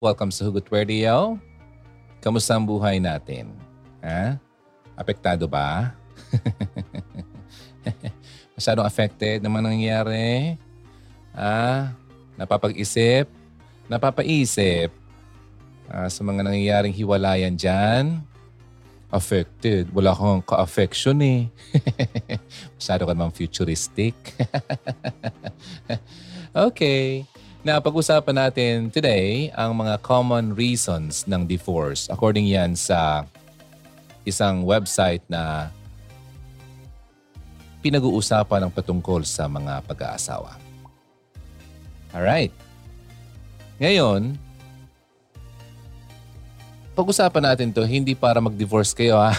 Welcome sa Hugot Radio. Kamusta ang buhay natin? Ha? Apektado ba? Masyadong affected naman nangyayari? Ah, napapag-isip? Napapaisip? Ah, sa mga nangyayaring hiwalayan dyan? Affected. Wala kang ka-affection eh. Masyado ka naman futuristic. okay. Na pag-usapan natin today ang mga common reasons ng divorce. According yan sa isang website na pinag-uusapan ng patungkol sa mga pag-aasawa. Alright. Ngayon, pag-usapan natin to hindi para mag-divorce kayo ha.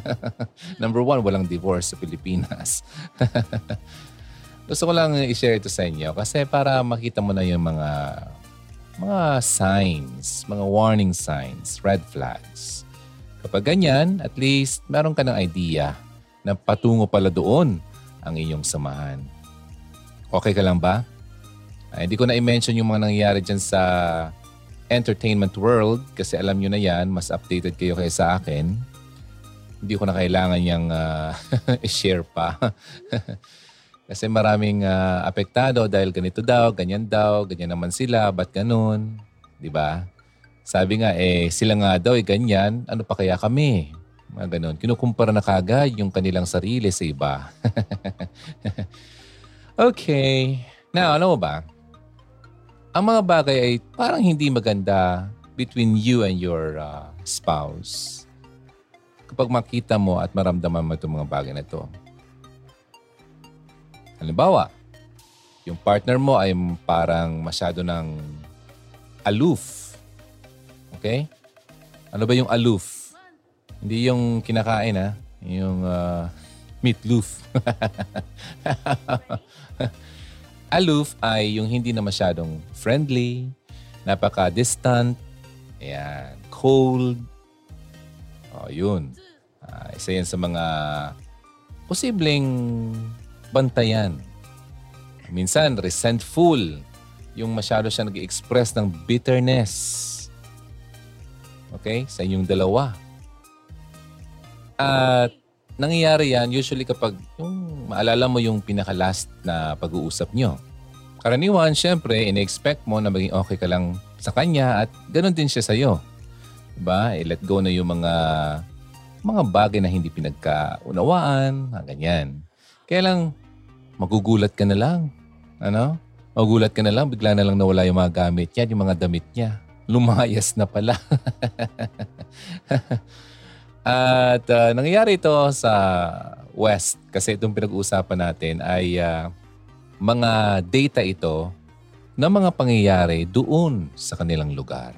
Number one, walang divorce sa Pilipinas. Gusto ko lang i-share ito sa inyo kasi para makita mo na yung mga mga signs, mga warning signs, red flags. Kapag ganyan, at least meron ka ng idea na patungo pala doon ang iyong samahan. Okay ka lang ba? Ay, hindi ko na i-mention yung mga nangyayari dyan sa entertainment world kasi alam nyo na yan, mas updated kayo kaya sa akin. Hindi ko na kailangan yung uh, i-share pa. Kasi maraming uh, apektado dahil ganito daw, ganyan daw, ganyan naman sila, ba't ganun? Di ba? Sabi nga, eh, sila nga daw, eh, ganyan, ano pa kaya kami? Mga ganun. Kinukumpara na kagad yung kanilang sarili sa iba. okay. Now, ano ba? Ang mga bagay ay parang hindi maganda between you and your uh, spouse. Kapag makita mo at maramdaman mo itong mga bagay na ito, Halimbawa, yung partner mo ay parang masyado ng aloof. Okay? Ano ba yung aloof? Hindi yung kinakain ha. Yung uh, meatloaf. aloof ay yung hindi na masyadong friendly, napaka-distant, ayan, cold. O, oh, yun. Uh, isa yan sa mga posibleng bantayan. Minsan, resentful. Yung masyado siya nag-express ng bitterness. Okay? Sa inyong dalawa. At nangyayari yan usually kapag yung maalala mo yung pinaka-last na pag-uusap nyo. Karaniwan, syempre, in-expect mo na maging okay ka lang sa kanya at ganun din siya sa'yo. Diba? I-let go na yung mga mga bagay na hindi pinagkaunawaan, ganyan. Kaya lang, magugulat ka na lang. Ano? Magugulat ka na lang, bigla na lang nawala yung mga gamit niya, yung mga damit niya. Lumayas na pala. At uh, nangyayari ito sa West kasi itong pinag-uusapan natin ay uh, mga data ito ng mga pangyayari doon sa kanilang lugar.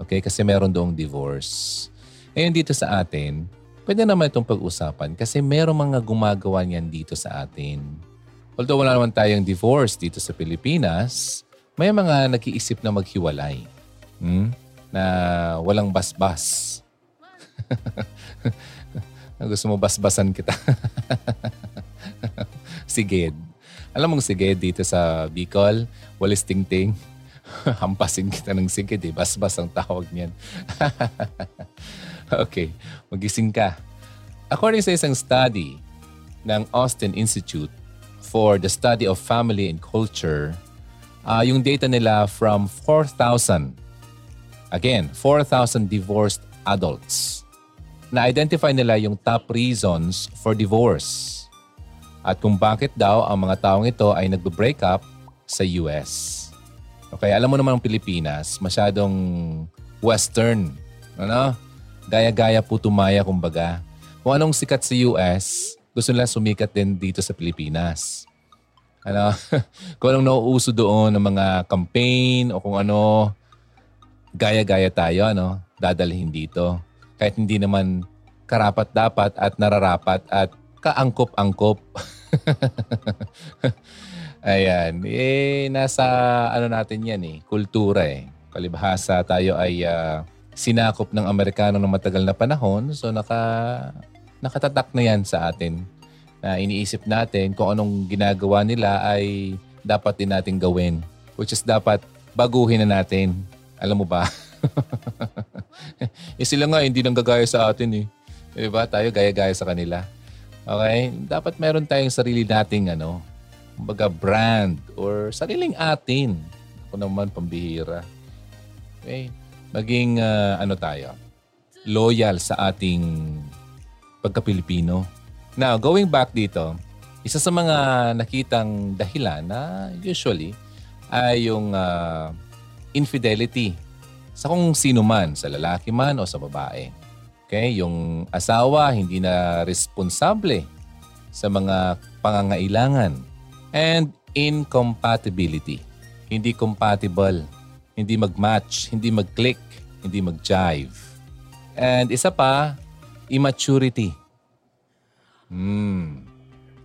Okay? Kasi meron doong divorce. Ngayon dito sa atin, pwede naman itong pag-usapan kasi meron mga gumagawa niyan dito sa atin Although wala naman tayong divorce dito sa Pilipinas, may mga nag-iisip na maghiwalay. Hmm? Na walang basbas. Gusto mo basbasan kita. si Ged. Alam mong si Ged dito sa Bicol, walis ting-ting. Hampasin kita ng sigid eh. Basbas ang tawag niyan. okay, magising ka. According sa isang study ng Austin Institute, for the study of family and culture, uh, yung data nila from 4,000, again, 4,000 divorced adults. Na-identify nila yung top reasons for divorce at kung bakit daw ang mga taong ito ay nagbe-break up sa US. Okay, alam mo naman ang Pilipinas, masyadong western. Ano? Gaya-gaya putumaya kumbaga. Kung anong sikat sa US, gusto nila sumikat din dito sa Pilipinas. Ano, kung anong nauuso doon ng mga campaign o kung ano, gaya-gaya tayo, ano, dadalhin dito. Kahit hindi naman karapat dapat at nararapat at kaangkop-angkop. Ayan. Eh, nasa ano natin yan eh, kultura eh. Palibhasa tayo ay uh, sinakop ng Amerikano ng matagal na panahon. So naka nakatatak na yan sa atin. Na iniisip natin kung anong ginagawa nila ay dapat din natin gawin. Which is dapat baguhin na natin. Alam mo ba? eh sila nga hindi nang gagaya sa atin eh. Di ba? Tayo gaya-gaya sa kanila. Okay? Dapat meron tayong sarili nating ano, kumbaga brand or sariling atin. Ako naman pambihira. Okay? Maging uh, ano tayo, loyal sa ating pagka-Pilipino. Now, going back dito, isa sa mga nakitang dahilan na usually ay yung uh, infidelity sa kung sino man, sa lalaki man o sa babae. Okay? Yung asawa hindi na responsable sa mga pangangailangan. And incompatibility. Hindi compatible. Hindi mag-match. Hindi mag-click. Hindi mag-jive. And isa pa, immaturity. Hmm.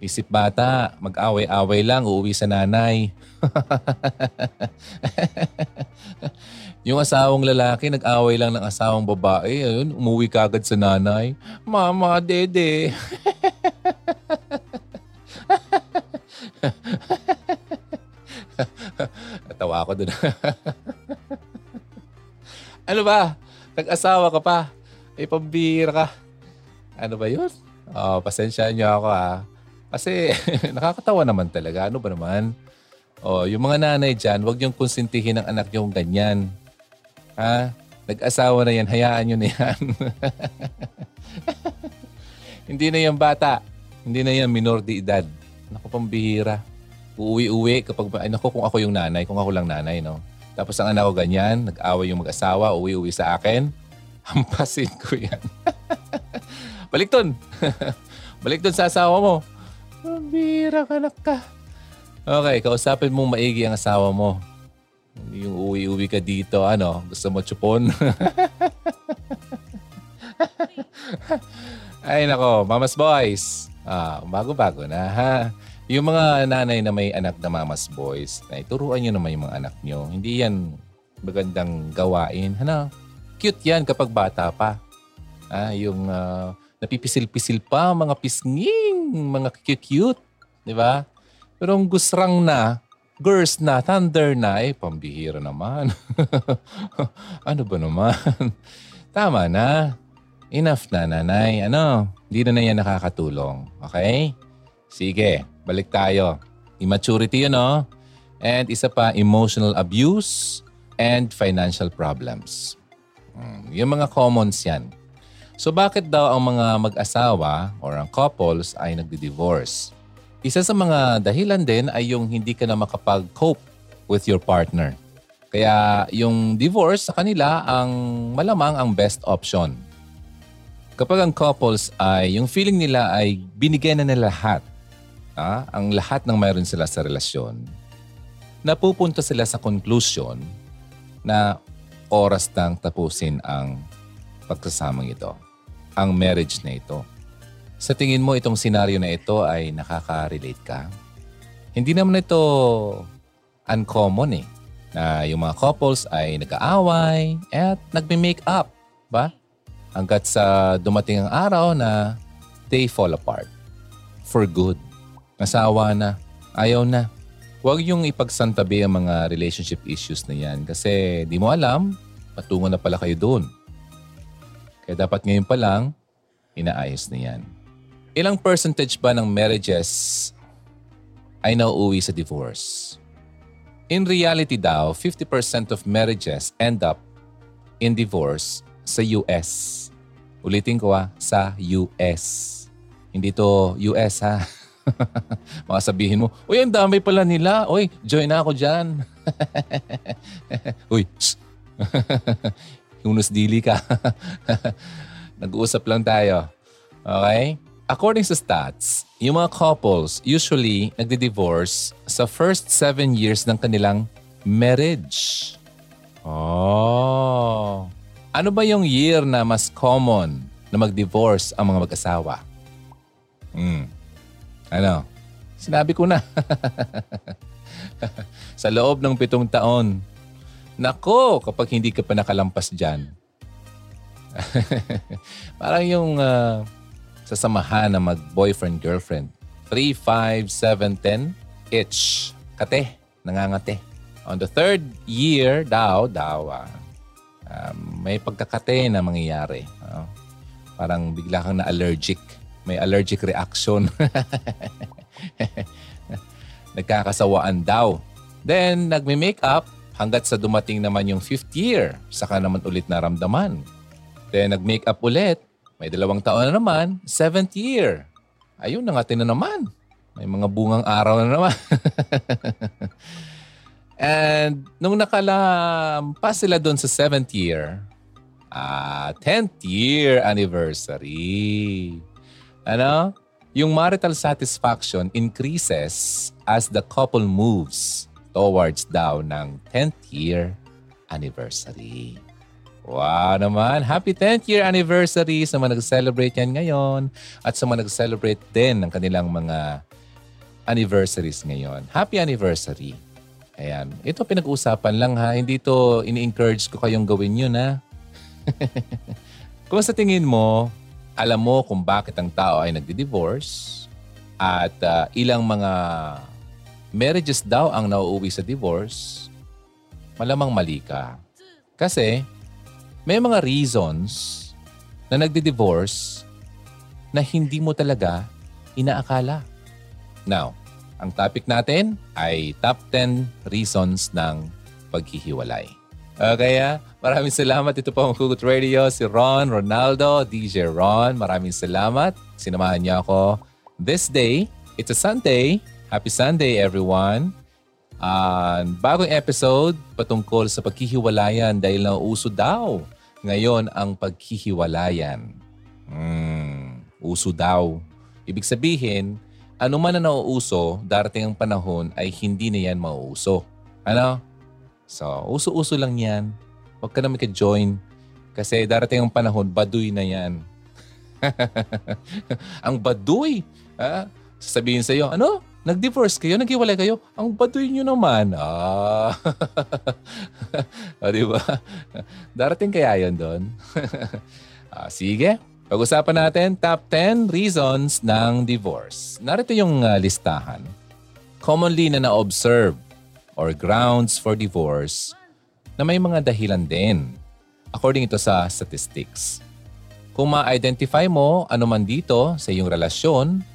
Isip bata, mag-away-away lang, uuwi sa nanay. yung asawang lalaki, nag-away lang ng asawang babae. Ayun, umuwi kagad sa nanay. Mama, dede. Natawa ako dun. ano ba? Nag-asawa ka pa. Ay, pambira ka. Ano ba yun? Oh, pasensya niyo ako ah. Kasi nakakatawa naman talaga. Ano ba naman? Oh, yung mga nanay dyan, huwag niyong konsintihin ang anak niyong ganyan. Ha? Nag-asawa na yan, hayaan niyo na yan. Hindi na yan bata. Hindi na yan minor de edad. Naku, pambihira. Uuwi-uwi kapag, ay naku, kung ako yung nanay, kung ako lang nanay, no? Tapos ang anak ko ganyan, nag-away yung mag-asawa, uwi-uwi sa akin, hampasin ko yan. Balik dun. Balik dun sa asawa mo. Bira ka anak ka. Okay, kausapin mong maigi ang asawa mo. Yung uwi-uwi ka dito, ano, gusto mo chupon. Ay nako, mamas boys. Ah, bago-bago na ha. Yung mga nanay na may anak na mamas boys, na ituruan nyo naman yung mga anak nyo. Hindi yan magandang gawain. Ano? Cute yan kapag bata pa. Ah, yung uh, napipisil-pisil pa, mga pisnging, mga cute-cute. Di ba? Pero ang gusrang na, girls na, thunder na, eh, pambihira naman. ano ba naman? Tama na. Enough na, nanay. Ano? Hindi na na yan nakakatulong. Okay? Sige, balik tayo. Immaturity yun, no? And isa pa, emotional abuse and financial problems. Hmm, yung mga commons yan. So bakit daw ang mga mag-asawa or ang couples ay nagdi-divorce? Isa sa mga dahilan din ay yung hindi ka na makapag-cope with your partner. Kaya yung divorce sa kanila ang malamang ang best option. Kapag ang couples ay yung feeling nila ay binigyan na nila lahat, ah, ang lahat ng mayroon sila sa relasyon, napupunta sila sa conclusion na oras nang tapusin ang pagsasamang ito, ang marriage na ito. Sa tingin mo itong senaryo na ito ay nakaka-relate ka? Hindi naman ito uncommon eh na yung mga couples ay nag-aaway at nagme-make up, ba? Hanggat sa dumating ang araw na they fall apart. For good. Nasawa na. Ayaw na. Huwag yung ipagsantabi ang mga relationship issues na yan kasi di mo alam, patungo na pala kayo doon. Kaya dapat ngayon pa lang, inaayos na yan. Ilang percentage ba ng marriages ay nauuwi sa divorce? In reality daw, 50% of marriages end up in divorce sa US. Ulitin ko ha, sa US. Hindi to US ha. Mga sabihin mo, Uy, ang dami pala nila. Uy, join na ako dyan. Uy, Hunus dili ka. Nag-uusap lang tayo. Okay? According sa stats, yung mga couples usually nagdi-divorce sa first seven years ng kanilang marriage. Oh. Ano ba yung year na mas common na mag-divorce ang mga mag-asawa? Hmm. Ano? Sinabi ko na. sa loob ng pitong taon, Nako, kapag hindi ka pa nakalampas dyan. Parang yung uh, sasamahan na mag-boyfriend-girlfriend. 3, 5, 7, 10 each. Kate, nangangate. On the third year daw, daw, uh, may pagkakate na mangyayari. Uh, parang bigla kang na-allergic. May allergic reaction. Nagkakasawaan daw. Then, nagme-makeup hanggat sa dumating naman yung fifth year. Saka naman ulit naramdaman. Then, nag-makeup ulit. May dalawang taon na naman. Seventh year. Ayun, nangatin na naman. May mga bungang araw na naman. And nung nakalampas sila doon sa seventh year, ah, 10th year anniversary. Ano? Yung marital satisfaction increases as the couple moves towards daw ng 10th year anniversary. Wow naman. Happy 10th year anniversary sa mga nag-celebrate yan ngayon at sa mga nag-celebrate din ng kanilang mga anniversaries ngayon. Happy anniversary. Ayan. Ito pinag-usapan lang ha. Hindi to ini-encourage ko kayong gawin yun ha. kung sa tingin mo, alam mo kung bakit ang tao ay nagdi-divorce at uh, ilang mga marriages daw ang nauuwi sa divorce, malamang mali ka. Kasi may mga reasons na nagdi-divorce na hindi mo talaga inaakala. Now, ang topic natin ay top 10 reasons ng paghihiwalay. Okay, ah? maraming salamat. Ito po ang Kugut Radio, si Ron Ronaldo, DJ Ron. Maraming salamat. Sinamahan niya ako this day. It's a Sunday. Happy Sunday, everyone. Uh, bagong episode patungkol sa paghihiwalayan dahil nauuso daw ngayon ang paghihiwalayan. Hmm, uso daw. Ibig sabihin, ano man na nauuso, darating ang panahon ay hindi na yan mauuso. Ano? So, uso-uso lang yan. Huwag ka na join Kasi darating ang panahon, baduy na yan. ang baduy. Ha? Sasabihin sa'yo, ano? Nag-divorce kayo? Naghiwalay kayo? Ang baduy nyo naman. Ah. o, di ba? Darating kaya yan doon? ah, sige. Pag-usapan natin top 10 reasons ng divorce. Narito yung uh, listahan. Commonly na na-observe or grounds for divorce na may mga dahilan din according ito sa statistics. Kung ma-identify mo ano man dito sa iyong relasyon,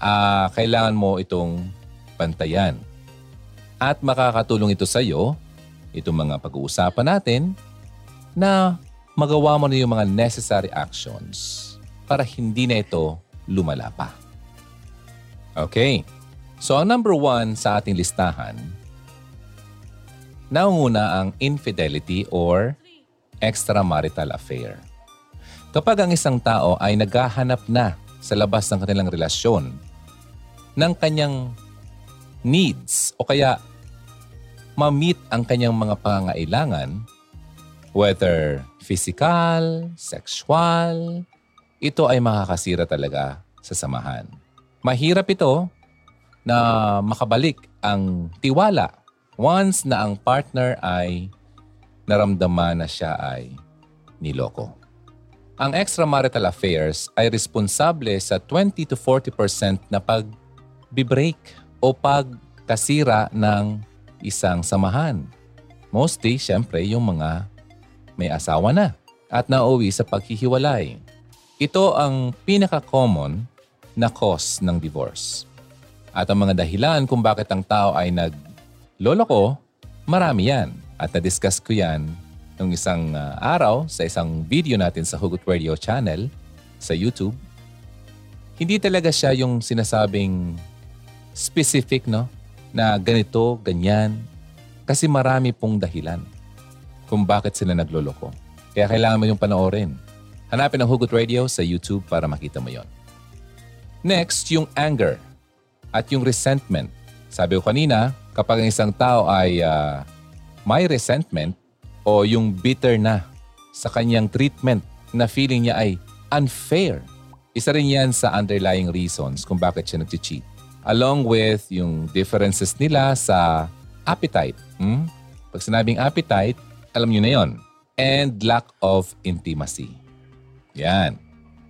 uh, kailangan mo itong pantayan. At makakatulong ito sa iyo, itong mga pag-uusapan natin, na magawa mo na yung mga necessary actions para hindi na ito lumala pa. Okay. So ang number one sa ating listahan, naunguna ang infidelity or extramarital affair. Kapag ang isang tao ay naghahanap na sa labas ng kanilang relasyon ng kanyang needs o kaya ma-meet ang kanyang mga pangangailangan, whether physical, sexual, ito ay makakasira talaga sa samahan. Mahirap ito na makabalik ang tiwala once na ang partner ay naramdaman na siya ay niloko. Ang extramarital affairs ay responsable sa 20 to 40% na pag-break o pagkasira ng isang samahan. Mostly, syempre, yung mga may asawa na at nauwi sa paghihiwalay. Ito ang pinaka-common na cause ng divorce. At ang mga dahilan kung bakit ang tao ay nag-lolo ko, marami yan. At na-discuss ko yan nung isang uh, araw sa isang video natin sa Hugot Radio channel sa YouTube. Hindi talaga siya yung sinasabing specific, no? Na ganito, ganyan. Kasi marami pong dahilan kung bakit sila nagloloko. Kaya kailangan mo yung panoorin. Hanapin ang Hugot Radio sa YouTube para makita mo yon. Next, yung anger at yung resentment. Sabi ko kanina, kapag ang isang tao ay uh, may resentment o yung bitter na sa kanyang treatment na feeling niya ay unfair, isa rin yan sa underlying reasons kung bakit siya nag-cheat. Along with yung differences nila sa appetite. Hmm? Pag sinabing appetite, alam nyo na yon. And lack of intimacy. Yan.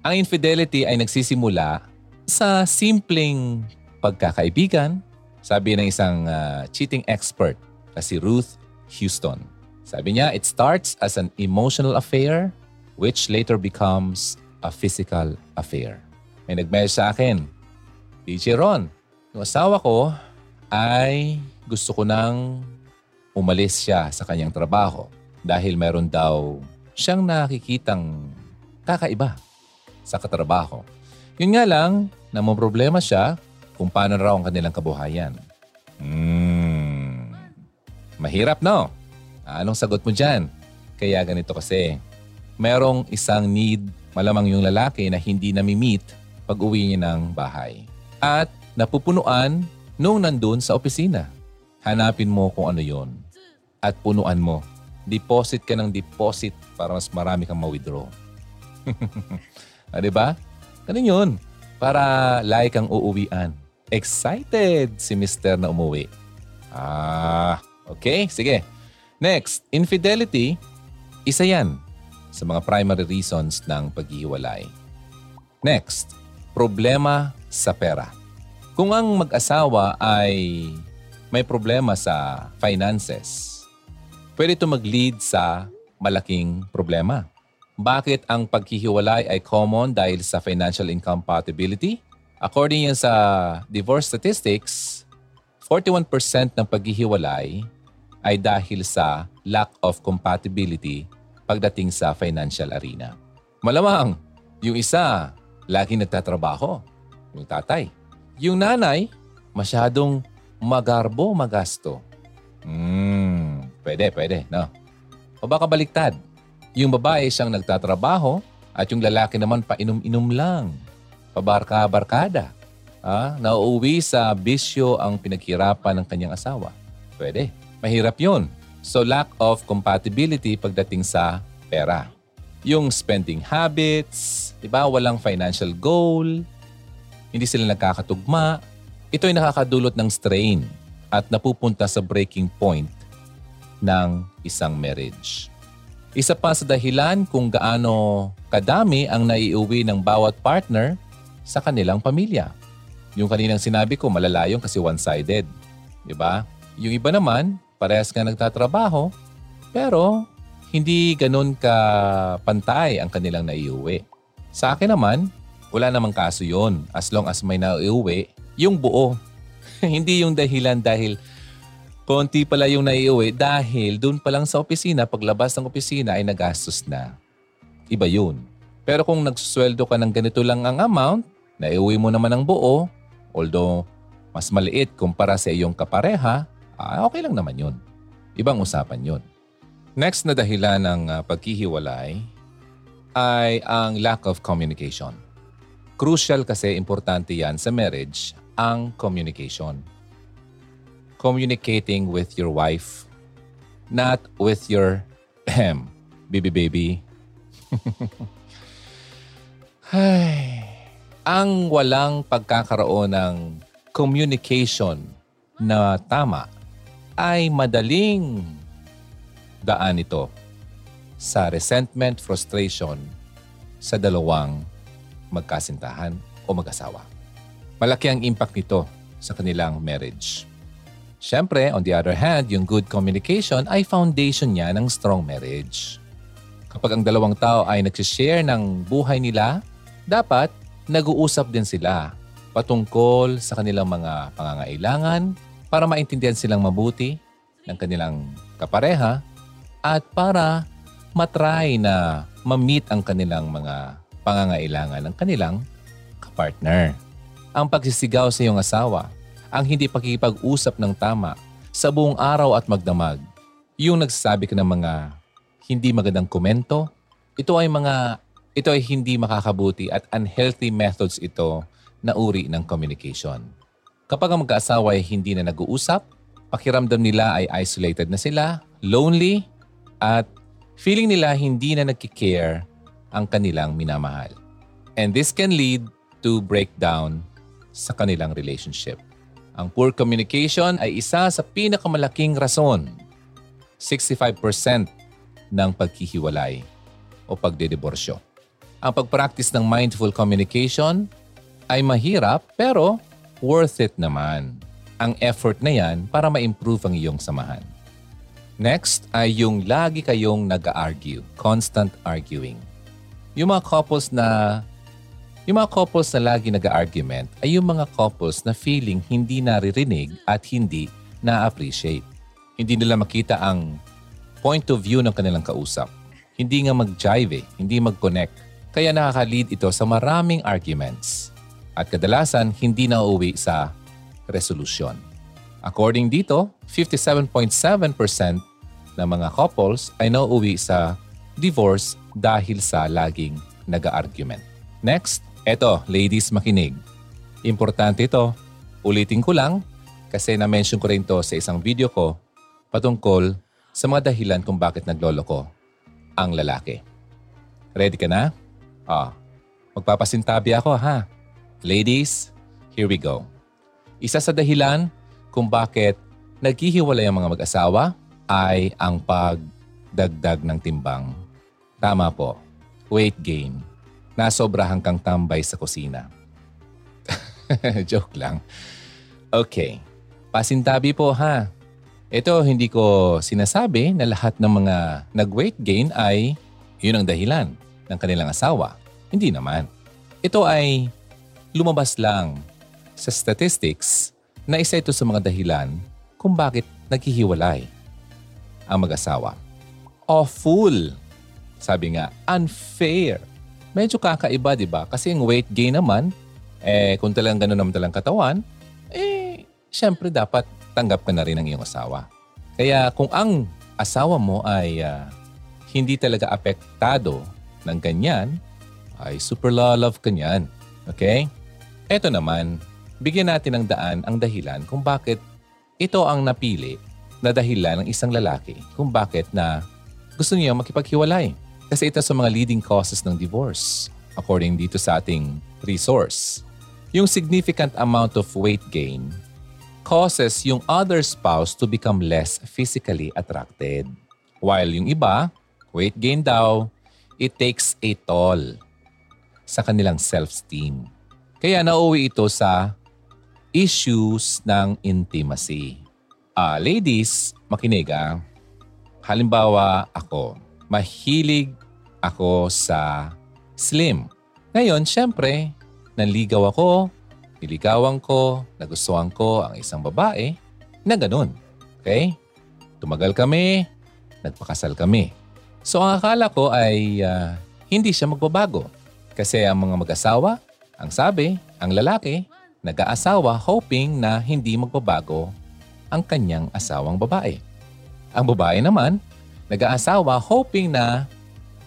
Ang infidelity ay nagsisimula sa simpleng pagkakaibigan, sabi ng isang uh, cheating expert na si Ruth Houston. Sabi niya, it starts as an emotional affair which later becomes a physical affair. May nag-message sa akin, DJ Ron, yung asawa ko ay gusto ko nang umalis siya sa kanyang trabaho dahil meron daw siyang nakikitang kakaiba sa katrabaho. Yun nga lang, problema siya kung paano raw ang kanilang kabuhayan. Hmm. Mahirap, no? Anong sagot mo dyan? Kaya ganito kasi, merong isang need, malamang yung lalaki na hindi nami-meet pag uwi niya ng bahay. At napupunuan nung nandun sa opisina. Hanapin mo kung ano yon at punuan mo. Deposit ka ng deposit para mas marami kang ma-withdraw. ah, diba? Ganun yun. Para like kang uuwian. Excited si Mr. na umuwi. Ah, okay. Sige. Next, infidelity, isa yan sa mga primary reasons ng paghihiwalay. Next, problema sa pera. Kung ang mag-asawa ay may problema sa finances, pwede ito mag-lead sa malaking problema. Bakit ang paghihiwalay ay common dahil sa financial incompatibility? According yan sa divorce statistics, 41% ng paghihiwalay ay dahil sa lack of compatibility pagdating sa financial arena. Malamang, yung isa, laging nagtatrabaho, yung tatay. Yung nanay, masyadong magarbo magasto. Hmm, pwede, pwede, no? O baka baliktad. Yung babae siyang nagtatrabaho at yung lalaki naman painom-inom lang. Pabarka-barkada. Ah, nauuwi sa bisyo ang pinaghirapan ng kanyang asawa. Pwede. Mahirap yun. So lack of compatibility pagdating sa pera. Yung spending habits, di ba? Walang financial goal, hindi sila nagkakatugma. Ito ay nakakadulot ng strain at napupunta sa breaking point ng isang marriage. Isa pa sa dahilan kung gaano kadami ang naiuwi ng bawat partner sa kanilang pamilya. Yung kaninang sinabi ko, malalayon kasi one-sided. Di ba? Yung iba naman, parehas nga nagtatrabaho, pero hindi ganun ka pantay ang kanilang naiuwi. Sa akin naman, wala namang kaso yon as long as may naiuwi, yung buo. hindi yung dahilan dahil konti pala yung naiuwi dahil doon pa lang sa opisina, paglabas ng opisina ay nagastos na. Iba yun. Pero kung nagsusweldo ka ng ganito lang ang amount, naiuwi mo naman ang buo, although mas maliit kumpara sa iyong kapareha, ah, okay lang naman yun. Ibang usapan yun. Next na dahilan ng uh, paghihiwalay ay ang lack of communication. Crucial kasi importante yan sa marriage ang communication. Communicating with your wife, not with your ahem, baby baby. Ay, ang walang pagkakaroon ng communication na tama ay madaling daan ito sa resentment, frustration sa dalawang magkasintahan o mag-asawa. Malaki ang impact nito sa kanilang marriage. Siyempre, on the other hand, yung good communication ay foundation niya ng strong marriage. Kapag ang dalawang tao ay nagsishare ng buhay nila, dapat nag-uusap din sila patungkol sa kanilang mga pangangailangan para maintindihan silang mabuti ng kanilang kapareha at para matry na ma-meet ang kanilang mga pangangailangan ng kanilang kapartner. Ang pagsisigaw sa iyong asawa, ang hindi pakikipag-usap ng tama sa buong araw at magdamag, yung nagsasabi ka ng mga hindi magandang komento, ito ay mga ito ay hindi makakabuti at unhealthy methods ito na uri ng communication. Kapag ang mag-aasawa ay hindi na nag-uusap, pakiramdam nila ay isolated na sila, lonely, at feeling nila hindi na nagkikare ang kanilang minamahal. And this can lead to breakdown sa kanilang relationship. Ang poor communication ay isa sa pinakamalaking rason. 65% ng paghihiwalay o pagdediborsyo. Ang pagpractice ng mindful communication ay mahirap pero worth it naman ang effort na yan para ma-improve ang iyong samahan. Next ay yung lagi kayong nag-argue, constant arguing. Yung mga couples na yung mga couples na lagi nag-argument ay yung mga couples na feeling hindi naririnig at hindi na-appreciate. Hindi nila makita ang point of view ng kanilang kausap. Hindi nga mag-jive eh, hindi mag-connect. Kaya nakaka-lead ito sa maraming arguments. At kadalasan, hindi na uuwi sa resolusyon. According dito, 57.7% ng mga couples ay nauuwi sa divorce dahil sa laging nag-argument. Next, eto, ladies makinig. Importante ito. Ulitin ko lang kasi na-mention ko rin to sa isang video ko patungkol sa mga dahilan kung bakit nagloloko ang lalaki. Ready ka na? Ah, magpapasintabi ako ha. Ladies, here we go. Isa sa dahilan kung bakit naghihiwalay ang mga mag-asawa ay ang pagdagdag ng timbang. Tama po, weight gain. Nasobrahan kang tambay sa kusina. Joke lang. Okay, pasintabi po ha. Ito hindi ko sinasabi na lahat ng mga nag-weight gain ay yun ang dahilan ng kanilang asawa. Hindi naman. Ito ay lumabas lang sa statistics na isa ito sa mga dahilan kung bakit naghihiwalay ang mag-asawa. Awful. Sabi nga, unfair. Medyo kakaiba, di ba? Kasi yung weight gain naman, eh, kung talagang gano'n naman talagang katawan, eh, syempre dapat tanggap ka na rin ng iyong asawa. Kaya kung ang asawa mo ay uh, hindi talaga apektado ng ganyan, ay super love ka niyan. Okay? Ito naman, bigyan natin ng daan ang dahilan kung bakit ito ang napili na dahilan ng isang lalaki kung bakit na gusto niya makipaghiwalay. Kasi ito sa mga leading causes ng divorce according dito sa ating resource. Yung significant amount of weight gain causes yung other spouse to become less physically attracted. While yung iba, weight gain daw, it takes a toll sa kanilang self-esteem. Kaya nauwi ito sa issues ng intimacy. Uh, ladies, makinig ah. Halimbawa ako, mahilig ako sa slim. Ngayon, syempre, nanligaw ako, niligawan ko, nagustuhan ko ang isang babae na ganun. Okay? Tumagal kami, nagpakasal kami. So ang akala ko ay uh, hindi siya magbabago. Kasi ang mga mag-asawa, ang sabi, ang lalaki, nag-aasawa hoping na hindi magbabago ang kanyang asawang babae. Ang babae naman, nag-aasawa hoping na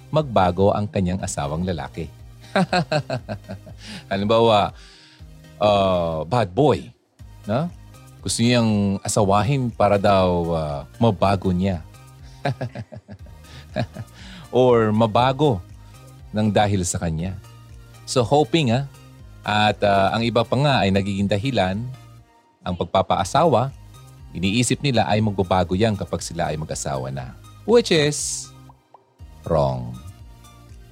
magbago ang kanyang asawang lalaki. Halimbawa, uh, bad boy. No? Gusto niyang asawahin para daw uh, mabago niya. Or mabago ng dahil sa kanya. So hoping ha, at uh, ang iba pa nga ay nagiging dahilan ang pagpapaasawa Iniisip nila ay magbabago yan kapag sila ay mag-asawa na. Which is wrong.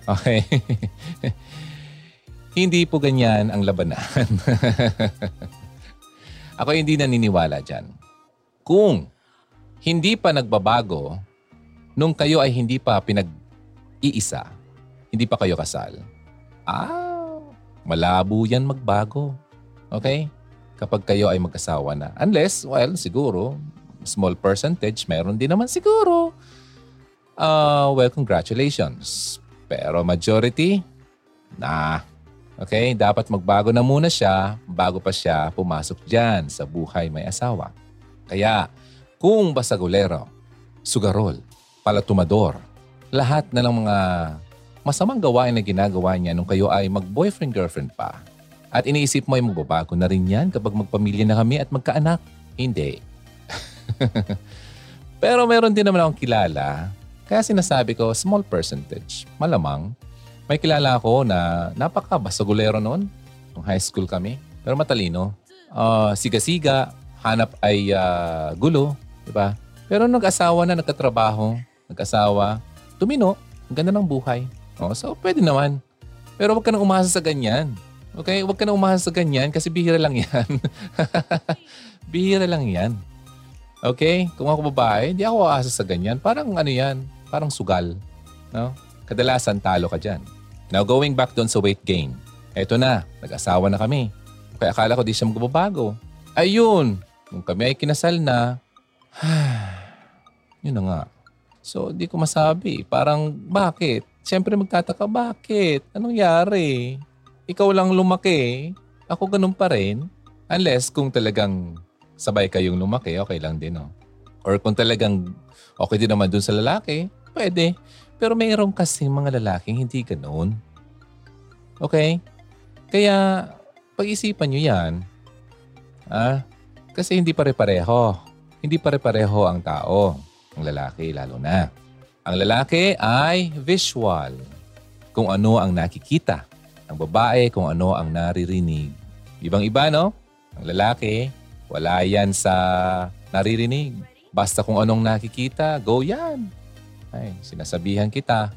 Okay? hindi po ganyan ang labanan. Ako hindi naniniwala dyan. Kung hindi pa nagbabago, nung kayo ay hindi pa pinag-iisa, hindi pa kayo kasal, ah, malabo yan magbago. Okay? kapag kayo ay mag-asawa na. Unless, well, siguro, small percentage, meron din naman siguro. Uh, well, congratulations. Pero majority, na. Okay, dapat magbago na muna siya bago pa siya pumasok dyan sa buhay may asawa. Kaya, kung basagulero, sugarol, palatumador, lahat na lang mga masamang gawain na ginagawa niya nung kayo ay mag-boyfriend-girlfriend pa, at iniisip mo ay magbabago na rin yan kapag magpamilya na kami at magkaanak. Hindi. Pero meron din naman akong kilala. Kaya sinasabi ko, small percentage. Malamang, may kilala ako na napaka-basagulero noon. Nung high school kami. Pero matalino. Uh, siga-siga, hanap ay uh, gulo. Diba? Pero nag-asawa na, nagkatrabaho, nag-asawa, tumino, ang ganda ng buhay. Oh, so, pwede naman. Pero huwag ka nang umasa sa ganyan. Okay? Huwag ka na umahal sa ganyan kasi bihira lang yan. bihira lang yan. Okay? Kung ako babae, hindi ako aasa sa ganyan. Parang ano yan, parang sugal. No? Kadalasan talo ka dyan. Now going back doon sa weight gain. Eto na, nag-asawa na kami. Kaya akala ko di siya magbabago. Ayun, nung kami ay kinasal na, yun na nga. So, di ko masabi. Parang, bakit? Siyempre magtataka, bakit? Anong yari? Ikaw lang lumaki. Ako ganun pa rin. Unless kung talagang sabay kayong lumaki, okay lang din, no? Or kung talagang okay din naman dun sa lalaki, pwede. Pero mayroon kasi mga lalaking hindi ganoon. Okay? Kaya, pag-isipan nyo yan. Ah, kasi hindi pare-pareho. Hindi pare-pareho ang tao. Ang lalaki lalo na. Ang lalaki ay visual. Kung ano ang nakikita. Ang babae kung ano ang naririnig. Ibang-iba, no? Ang lalaki, wala yan sa naririnig. Basta kung anong nakikita, go yan. Ay, sinasabihan kita.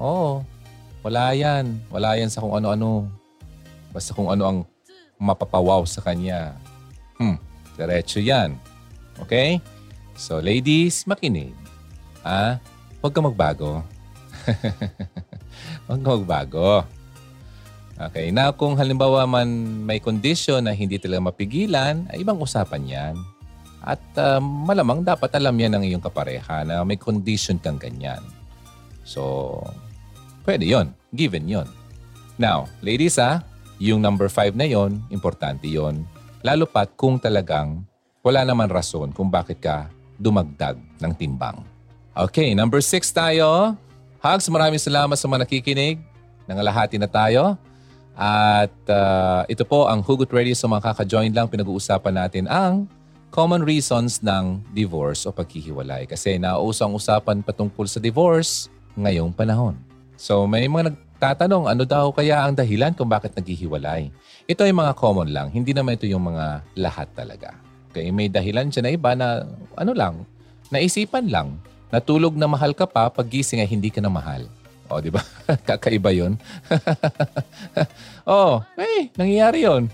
Oo, wala yan. Wala yan sa kung ano-ano. Basta kung ano ang mapapawaw sa kanya. Hmm, diretso yan. Okay? So ladies, makinig. Ah, huwag ka magbago. huwag ka magbago. Okay, na kung halimbawa man may condition na hindi talaga mapigilan, ay ibang usapan yan. At uh, malamang dapat alam yan ng iyong kapareha na may condition kang ganyan. So, pwede yon Given yon Now, ladies ha, yung number five na yon importante yon Lalo pat kung talagang wala naman rason kung bakit ka dumagdag ng timbang. Okay, number six tayo. Hugs, maraming salamat sa mga nakikinig. Nangalahati na tayo. At uh, ito po ang Hugot Radio sa mga kaka-join lang. Pinag-uusapan natin ang common reasons ng divorce o paghihiwalay. Kasi nauusang usapan patungkol sa divorce ngayong panahon. So may mga nagtatanong ano daw kaya ang dahilan kung bakit naghihiwalay. Ito ay mga common lang. Hindi naman ito yung mga lahat talaga. Okay, may dahilan siya na iba na ano lang, naisipan lang. Natulog na mahal ka pa, pag gising ay hindi ka na mahal. O, di ba? Kakaiba yun. oh, hey, nangyayari yun.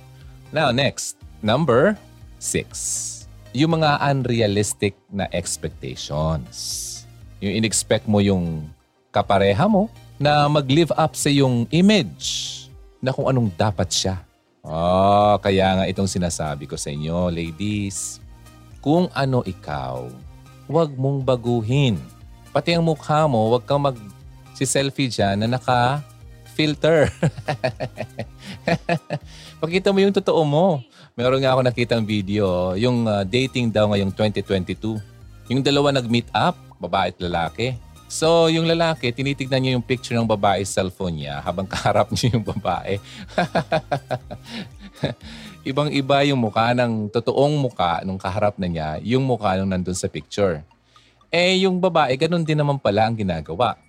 Now, next. Number six. Yung mga unrealistic na expectations. Yung in-expect mo yung kapareha mo na mag-live up sa yung image na kung anong dapat siya. Oh, kaya nga itong sinasabi ko sa inyo, ladies. Kung ano ikaw, huwag mong baguhin. Pati ang mukha mo, huwag kang mag si selfie dyan na naka-filter. Pakita mo yung totoo mo. Meron nga ako nakitang video, yung uh, dating daw ngayong 2022. Yung dalawa nag-meet up, babae at lalaki. So, yung lalaki, tinitignan niya yung picture ng babae sa cellphone niya habang kaharap niya yung babae. Ibang-iba yung mukha ng totoong mukha nung kaharap na niya, yung mukha nung nandun sa picture. Eh, yung babae, ganun din naman pala ang ginagawa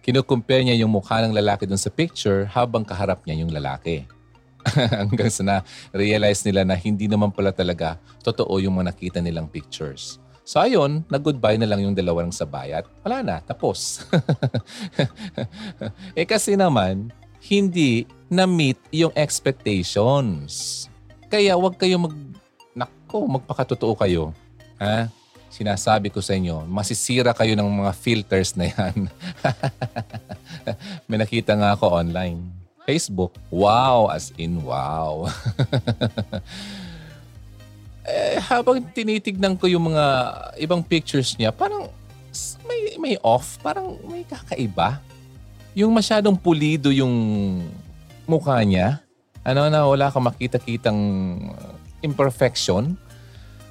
kinukumpare niya yung mukha ng lalaki dun sa picture habang kaharap niya yung lalaki. Hanggang sa na-realize nila na hindi naman pala talaga totoo yung mga nakita nilang pictures. So ayun, nag-goodbye na lang yung dalawa ng sabayat. Wala na, tapos. eh kasi naman, hindi na-meet yung expectations. Kaya wag kayo mag... Nako, magpakatotoo kayo. Ha? Sinasabi ko sa inyo, masisira kayo ng mga filters na yan. May nakita nga ako online. Facebook, wow, as in wow. eh, habang tinitignan ko yung mga ibang pictures niya, parang may, may off, parang may kakaiba. Yung masyadong pulido yung mukha niya. Ano na, wala kang makita-kitang imperfection.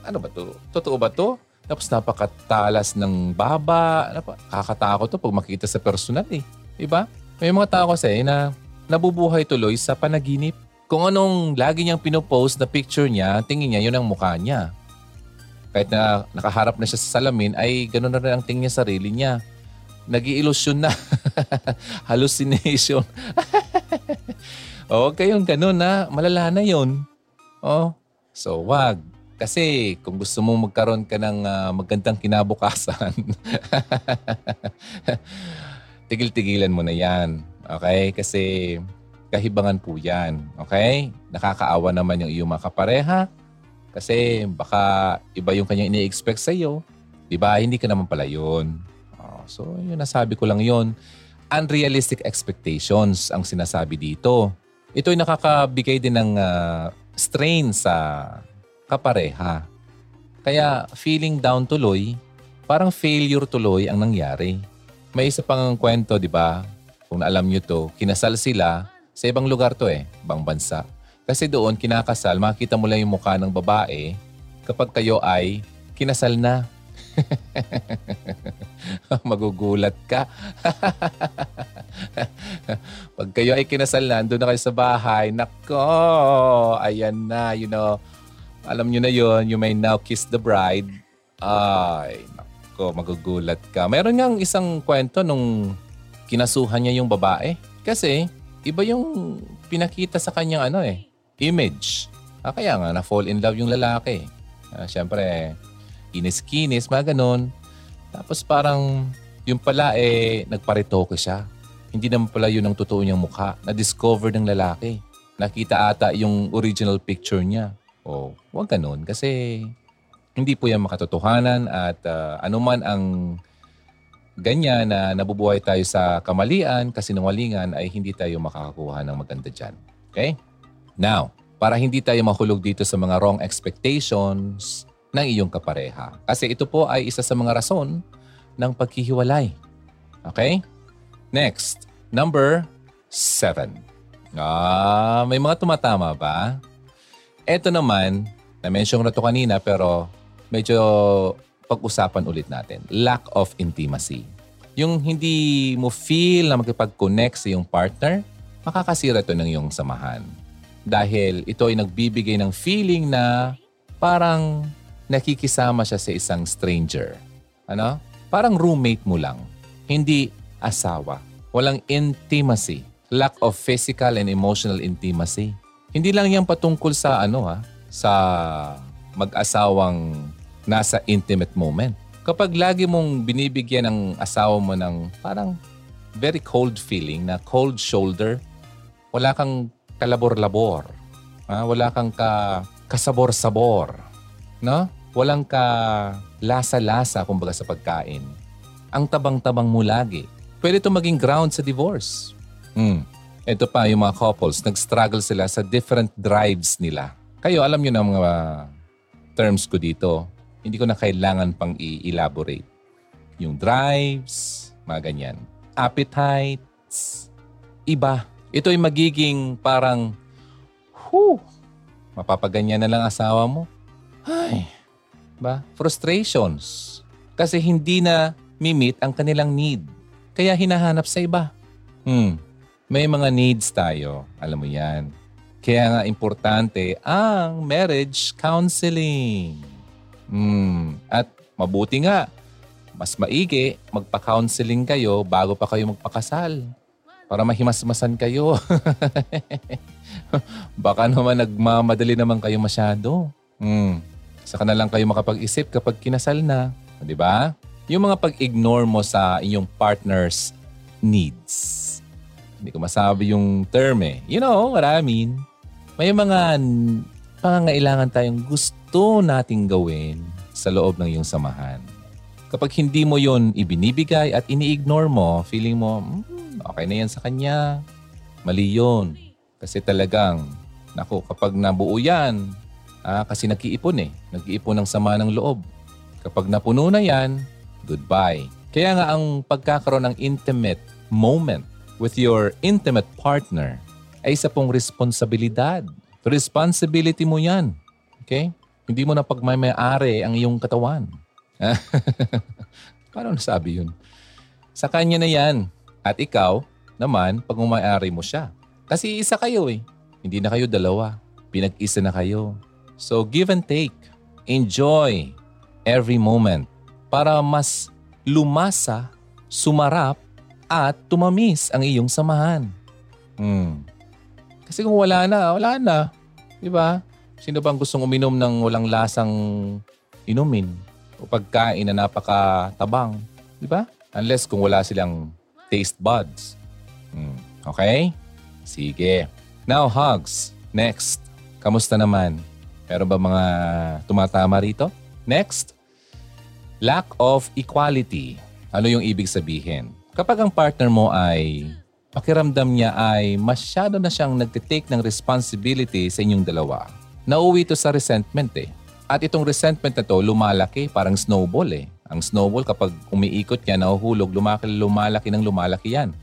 Ano ba to? Totoo ba to? Tapos napakatalas ng baba. Kakatakot to pag makita sa personal eh. Diba? May mga tao kasi na nabubuhay tuloy sa panaginip. Kung anong lagi niyang pinopost na picture niya, tingin niya yun ang mukha niya. Kahit na nakaharap na siya sa salamin, ay ganoon na rin ang tingin niya sarili niya. nag na. Hallucination. o, kayong ganun na. Malala na yun. Oh, so wag. Kasi kung gusto mong magkaroon ka ng uh, magandang kinabukasan, tigil-tigilan mo na yan. Okay? Kasi kahibangan po yan. Okay? Nakakaawa naman yung iyong mga kapareha Kasi baka iba yung kanyang ini-expect sa iyo. Di ba? Hindi ka naman pala yun. Oh, so, yun nasabi ko lang yun. Unrealistic expectations ang sinasabi dito. Ito ay nakakabigay din ng uh, strain sa kapareha. Kaya feeling down tuloy, parang failure tuloy ang nangyari. May isa pang kwento, di ba? Kung alam nyo to, kinasal sila sa ibang lugar to eh, ibang bansa. Kasi doon, kinakasal, makita mo lang yung mukha ng babae kapag kayo ay kinasal na. Magugulat ka. Pag kayo ay kinasal na, doon na kayo sa bahay, nako, ayan na, you know, alam nyo na yon you may now kiss the bride. Ay, nako, magugulat ka. Meron ngang isang kwento nung kinasuhan niya yung babae. Kasi, iba yung pinakita sa kanyang ano eh, image. Ah, kaya nga, na-fall in love yung lalaki. Ah, Siyempre, kinis-kinis, mga ganun. Tapos parang yung pala eh, nagparitoke siya. Hindi naman pala yun ang totoo niyang mukha. Na-discover ng lalaki. Nakita ata yung original picture niya. O, wag ganun. Kasi hindi po yan makatotohanan at uh, anuman ang ganyan na nabubuhay tayo sa kamalian, kasinungalingan, ay hindi tayo makakakuha ng maganda dyan. Okay? Now, para hindi tayo mahulog dito sa mga wrong expectations ng iyong kapareha. Kasi ito po ay isa sa mga rason ng paghihiwalay. Okay? Next, number seven. Ah, may mga tumatama ba? Ito naman, na-mention na to kanina pero medyo pag-usapan ulit natin. Lack of intimacy. Yung hindi mo feel na makipag-connect sa iyong partner, makakasira to ng iyong samahan dahil ito ay nagbibigay ng feeling na parang nakikisama siya sa isang stranger. Ano? Parang roommate mo lang. Hindi asawa. Walang intimacy. Lack of physical and emotional intimacy. Hindi lang yan patungkol sa ano ha, sa mag-asawang nasa intimate moment. Kapag lagi mong binibigyan ng asawa mo ng parang very cold feeling na cold shoulder, wala kang kalabor-labor. Ha? Wala kang ka, kasabor-sabor. No? Walang ka lasa-lasa kumbaga sa pagkain. Ang tabang-tabang mo lagi. Pwede ito maging ground sa divorce. Hmm. Ito pa yung mga couples, nag-struggle sila sa different drives nila. Kayo, alam nyo na mga terms ko dito. Hindi ko na kailangan pang i-elaborate. Yung drives, mga ganyan. Appetites, iba ito ay magiging parang, whew, mapapaganyan na lang asawa mo. Ay, ba? Frustrations. Kasi hindi na mimit ang kanilang need. Kaya hinahanap sa iba. Hmm. May mga needs tayo. Alam mo yan. Kaya nga importante ang marriage counseling. Hmm. At mabuti nga, mas maigi, magpa-counseling kayo bago pa kayo magpakasal para mahimasmasan kayo. Baka naman nagmamadali naman kayo masyado. Hmm. Saka na lang kayo makapag-isip kapag kinasal na. Di ba? Yung mga pag-ignore mo sa inyong partner's needs. Hindi ko masabi yung term eh. You know what I mean? May mga pangangailangan tayong gusto nating gawin sa loob ng iyong samahan. Kapag hindi mo yon ibinibigay at ini-ignore mo, feeling mo, hmm, Okay na yan sa kanya. Mali yun. Kasi talagang, naku, kapag nabuo yan, ah, kasi nag-iipon eh. Nag-iipon ng sama ng loob. Kapag napuno na yan, goodbye. Kaya nga ang pagkakaroon ng intimate moment with your intimate partner ay isa pong responsibilidad. Responsibility mo yan. Okay? Hindi mo na pagmamayari ang iyong katawan. Paano nasabi yun? Sa kanya na yan. At ikaw, naman, pag umayari mo siya. Kasi isa kayo eh. Hindi na kayo dalawa. Pinag-isa na kayo. So give and take. Enjoy every moment para mas lumasa, sumarap, at tumamis ang iyong samahan. Hmm. Kasi kung wala na, wala na. Di ba? Sino bang gustong uminom ng walang lasang inumin o pagkain na napakatabang? Di ba? Unless kung wala silang taste buds. Hmm. Okay? Sige. Now, hugs. Next. Kamusta naman? Meron ba mga tumatama rito? Next, lack of equality. Ano yung ibig sabihin? Kapag ang partner mo ay pakiramdam niya ay masyado na siyang nagtitake ng responsibility sa inyong dalawa, nauwi ito sa resentment eh. At itong resentment na to lumalaki parang snowball eh. Ang snowball kapag umiikot yan, nahuhulog, lumaki, lumalaki ng lumalaki yan.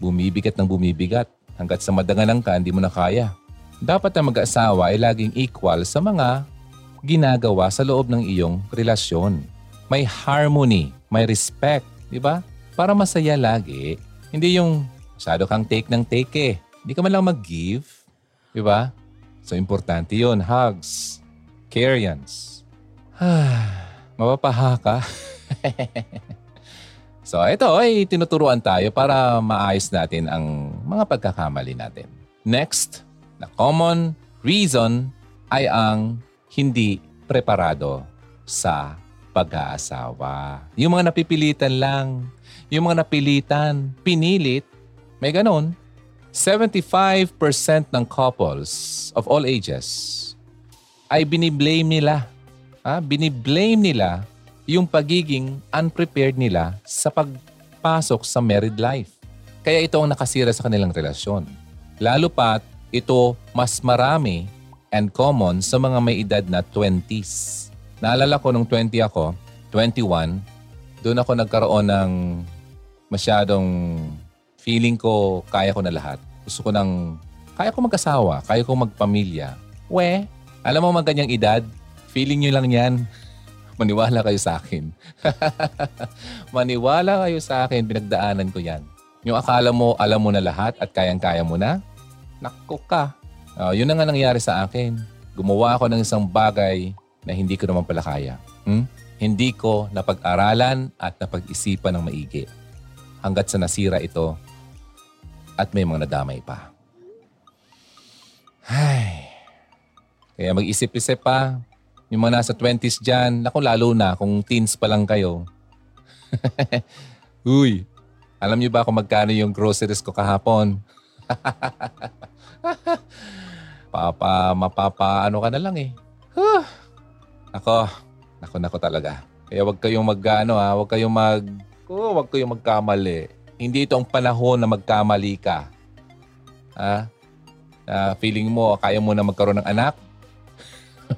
Bumibigat ng bumibigat. Hanggat sa madanganan ka, hindi mo na kaya. Dapat na mag-asawa ay laging equal sa mga ginagawa sa loob ng iyong relasyon. May harmony, may respect, di ba? Para masaya lagi. Hindi yung masyado kang take ng take eh. Hindi ka man lang mag-give, di ba? So importante yun. Hugs. Care yans. Mapapaha ka. so ito ay tinuturuan tayo para maayos natin ang mga pagkakamali natin. Next, na common reason ay ang hindi preparado sa pag-aasawa. Yung mga napipilitan lang, yung mga napilitan, pinilit, may ganon. 75% ng couples of all ages ay biniblame nila. Ha? Biniblame nila yung pagiging unprepared nila sa pagpasok sa married life. Kaya ito ang nakasira sa kanilang relasyon. Lalo pat ito mas marami and common sa mga may edad na 20s. Naalala ko nung 20 ako, 21, doon ako nagkaroon ng masyadong feeling ko kaya ko na lahat. Gusto ko ng, kaya ko mag-asawa, kaya ko magpamilya. We, alam mo mga ganyang edad, feeling nyo lang yan. Maniwala kayo sa akin. Maniwala kayo sa akin, pinagdaanan ko yan. Yung akala mo, alam mo na lahat at kayang-kaya mo na, nakko ka. Uh, yun na nga nangyari sa akin. Gumawa ako ng isang bagay na hindi ko naman pala kaya. Hmm? Hindi ko napag-aralan at napag-isipan ng maigi. Hanggat sa nasira ito at may mga nadamay pa. Ay. Kaya mag-isip-isip pa. Yung mga nasa 20s dyan, naku lalo na kung teens pa lang kayo. Uy, alam niyo ba kung magkano yung groceries ko kahapon? Papa, mapapa, ano ka na lang eh. Huh. Ako, ako, nako talaga. Kaya wag kayong mag-ano ha, wag kayong mag, oh, wag kayong magkamali. Hindi ito ang panahon na magkamali ka. Ha? Uh, feeling mo, kaya mo na magkaroon ng anak?